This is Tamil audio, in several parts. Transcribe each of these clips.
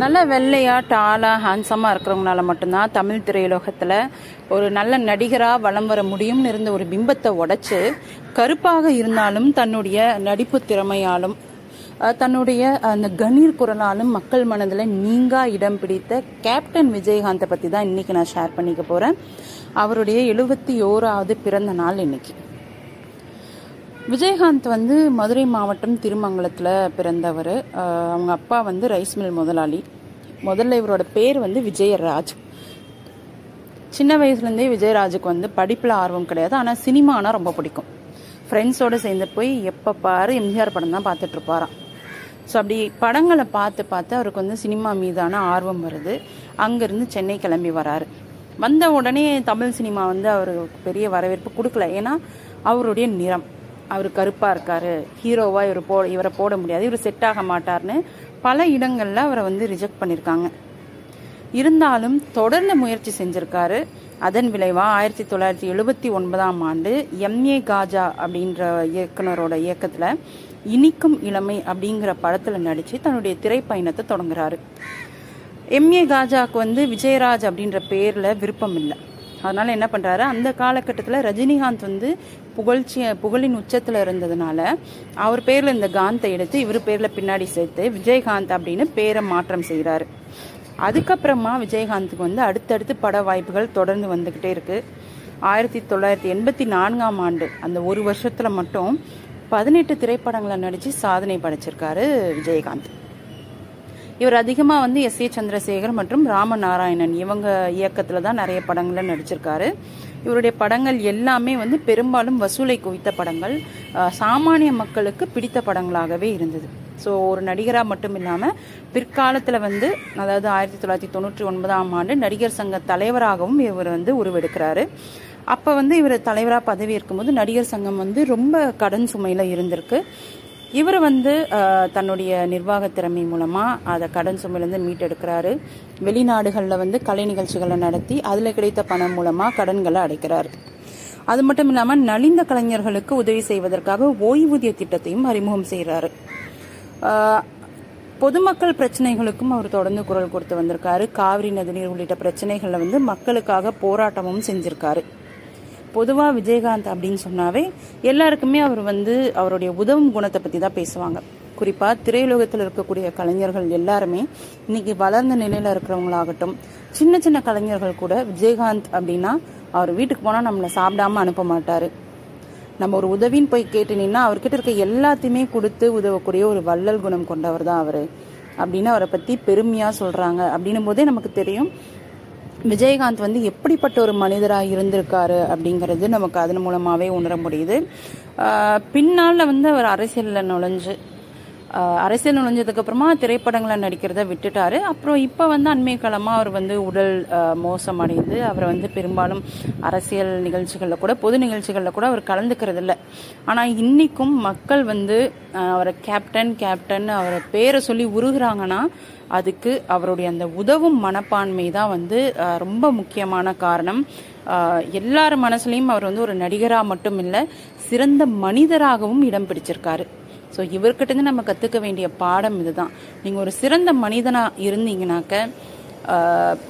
நல்லா வெள்ளையாக டாலாக ஹேண்ட்ஸமாக இருக்கிறவங்களால மட்டும்தான் தமிழ் திரையுலகத்தில் ஒரு நல்ல நடிகராக வளம் வர முடியும்னு இருந்த ஒரு பிம்பத்தை உடைச்சு கருப்பாக இருந்தாலும் தன்னுடைய நடிப்பு திறமையாலும் தன்னுடைய அந்த கணீர் குரலாலும் மக்கள் மனதில் நீங்கா இடம் பிடித்த கேப்டன் விஜயகாந்தை பற்றி தான் இன்றைக்கி நான் ஷேர் பண்ணிக்க போகிறேன் அவருடைய எழுபத்தி ஓராவது பிறந்த நாள் இன்றைக்கி விஜயகாந்த் வந்து மதுரை மாவட்டம் திருமங்கலத்தில் பிறந்தவர். அவங்க அப்பா வந்து ரைஸ் மில் முதலாளி. முதல்ல இவரோட பேர் வந்து விஜயராஜ். சின்ன வயசுலேருந்தே விஜயராஜுக்கு வந்து படிப்பில் ஆர்வம் கிடையாது. ஆனால் சினிமானா ரொம்ப பிடிக்கும். ஃப்ரெண்ட்ஸோடு சேர்ந்து போய் எப்போ பாரு எம்ஜிஆர் படம் தான் பார்த்துட்ருப்பாராம். ஸோ அப்படி படங்களை பார்த்து பார்த்து அவருக்கு வந்து சினிமா மீதான ஆர்வம் வருது. அங்கேருந்து சென்னை கிளம்பி வராரு. வந்த உடனே தமிழ் சினிமா வந்து அவருக்கு பெரிய வரவேற்பு கொடுக்கல. ஏன்னா அவருடைய நிறம். அவர் கருப்பாக இருக்கார். ஹீரோவாக இவர் போ இவரை போட முடியாது. இவர் செட் ஆக மாட்டார்னு பல இடங்களில் அவரை வந்து ரிஜெக்ட் பண்ணியிருக்காங்க இருந்தாலும் தொடர்ந்து முயற்சி செஞ்சுருக்காரு. அதன் விளைவாக ஆயிரத்தி தொள்ளாயிரத்தி எழுபத்தி ஒன்பதாம் ஆண்டு எம்ஏ காஜா அப்படின்ற இயக்குனரோட இயக்கத்தில் இனிக்கும் இளமை அப்படிங்கிற படத்தில் நடித்து தன்னுடைய திரைப்பயணத்தை தொடங்குறாரு. எம்ஏ காஜாவுக்கு வந்து விஜயராஜ் அப்படின்ற பேரில் விருப்பம் இல்லை. அதனால் என்ன பண்ணுறாரு அந்த காலகட்டத்தில் ரஜினிகாந்த் வந்து புகழ்ச்சி புகழின் உச்சத்தில் இருந்ததுனால அவர் பேரில் இந்த காந்தை எடுத்து இவர் பேரில் பின்னாடி சேர்த்து விஜயகாந்த் அப்படின்னு பேரை மாற்றம் செய்கிறாரு அதுக்கப்புறமா விஜயகாந்துக்கு வந்து அடுத்தடுத்து பட வாய்ப்புகள் தொடர்ந்து வந்துக்கிட்டே இருக்குது ஆயிரத்தி தொள்ளாயிரத்தி எண்பத்தி நான்காம் ஆண்டு அந்த ஒரு வருஷத்தில் மட்டும் பதினெட்டு திரைப்படங்களை நடித்து சாதனை படைச்சிருக்காரு விஜயகாந்த். இவர் அதிகமாக வந்து எஸ் ஏ சந்திரசேகர் மற்றும் ராமநாராயணன் இவங்க இயக்கத்தில் தான் நிறைய படங்களில் நடிச்சிருக்காரு. இவருடைய படங்கள் எல்லாமே வந்து பெரும்பாலும் வசூலை குவித்த படங்கள். சாமானிய மக்களுக்கு பிடித்த படங்களாகவே இருந்தது. ஸோ ஒரு நடிகராக மட்டும் இல்லாமல் பிற்காலத்தில் வந்து அதாவது ஆயிரத்தி தொள்ளாயிரத்தி தொண்ணூற்றி ஒன்பதாம் ஆண்டு நடிகர் சங்க தலைவராகவும் இவர் வந்து உருவெடுக்கிறாரு. அப்போ வந்து இவர் தலைவராக பதவி இருக்கும்போது நடிகர் சங்கம் வந்து ரொம்ப கடன் சுமையில் இருந்திருக்கு. இவர் வந்து தன்னுடைய நிர்வாக திறமை மூலமாக அதை கடன் சுமையிலேருந்து மீட்டெடுக்கிறாரு. வெளிநாடுகளில் வந்து கலை நிகழ்ச்சிகளை நடத்தி அதில் கிடைத்த பணம் மூலமாக கடன்களை அடைக்கிறார். அது மட்டும் இல்லாமல் நலிந்த கலைஞர்களுக்கு உதவி செய்வதற்காக ஓய்வூதிய திட்டத்தையும் அறிமுகம் செய்கிறாரு பொதுமக்கள் பிரச்சனைகளுக்கும் அவர் தொடர்ந்து குரல் கொடுத்து வந்திருக்காரு. காவிரி நதிநீர் உள்ளிட்ட பிரச்சனைகளில் வந்து மக்களுக்காக போராட்டமும் செஞ்சிருக்காரு. பொதுவாக விஜயகாந்த் அப்படின்னு சொன்னாவே எல்லாருக்குமே அவர் வந்து அவருடைய உதவும் குணத்தை பற்றி தான் பேசுவாங்க. குறிப்பாக திரையுலகத்தில் இருக்கக்கூடிய கலைஞர்கள் எல்லாருமே இன்னைக்கு வளர்ந்த நிலையில் இருக்கிறவங்களாகட்டும் சின்ன சின்ன கலைஞர்கள் கூட விஜயகாந்த் அப்படின்னா அவர் வீட்டுக்கு போனால் நம்மளை சாப்பிடாம அனுப்ப மாட்டார். நம்ம ஒரு உதவின்னு போய் கேட்டுனீங்கன்னா அவர்கிட்ட இருக்க எல்லாத்தையுமே கொடுத்து உதவக்கூடிய ஒரு வள்ளல் குணம் கொண்டவர் தான் அவர். அப்படின்னு அவரை பற்றி பெருமையாக சொல்கிறாங்க அப்படின்னும் போதே நமக்கு தெரியும் விஜயகாந்த் வந்து எப்படிப்பட்ட ஒரு மனிதராக இருந்திருக்காரு அப்படிங்கிறது நமக்கு அதன் மூலமாகவே உணர முடியுது. பின்னால் வந்து அவர் அரசியலில் நுழைஞ்சு அரசியல் நுழைஞ்சதுக்கப்புறமா திரைப்படங்களை நடிக்கிறத விட்டுட்டாரு. அப்புறம் இப்போ வந்து அண்மை காலமாக அவர் வந்து உடல் மோசமடைந்து அவரை வந்து பெரும்பாலும் அரசியல் நிகழ்ச்சிகளில் கூட பொது நிகழ்ச்சிகளில் கூட அவர் கலந்துக்கிறது இல்லை ஆனால் இன்றைக்கும் மக்கள் வந்து அவரை கேப்டன் கேப்டன் அவரை பேரை சொல்லி உருகிறாங்கன்னா அதுக்கு அவருடைய அந்த உதவும் மனப்பான்மை தான் வந்து ரொம்ப முக்கியமான காரணம். எல்லார் மனசுலையும் அவர் வந்து ஒரு நடிகராக மட்டும் இல்லை சிறந்த மனிதராகவும் இடம் பிடிச்சிருக்காரு. ஸோ இவர்கிட்டருந்து நம்ம கற்றுக்க வேண்டிய பாடம் இதுதான். நீங்கள் ஒரு சிறந்த மனிதனாக இருந்தீங்கனாக்க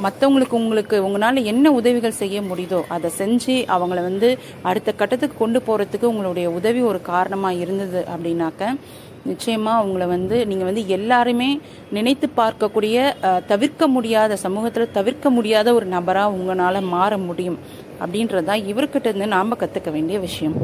மற்றவங்களுக்கு உங்களுக்கு உங்களால் என்ன உதவிகள் செய்ய முடியுதோ அதை செஞ்சு அவங்கள வந்து அடுத்த கட்டத்துக்கு கொண்டு போகிறதுக்கு உங்களுடைய உதவி ஒரு காரணமாக இருந்தது அப்படின்னாக்க நிச்சயமாக அவங்கள வந்து நீங்கள் வந்து எல்லாருமே நினைத்து பார்க்கக்கூடிய தவிர்க்க முடியாத சமூகத்தில் தவிர்க்க முடியாத ஒரு நபராக உங்களால் மாற முடியும் அப்படின்றது தான் இவர்கிட்ட இருந்து நாம் கற்றுக்க வேண்டிய விஷயம்.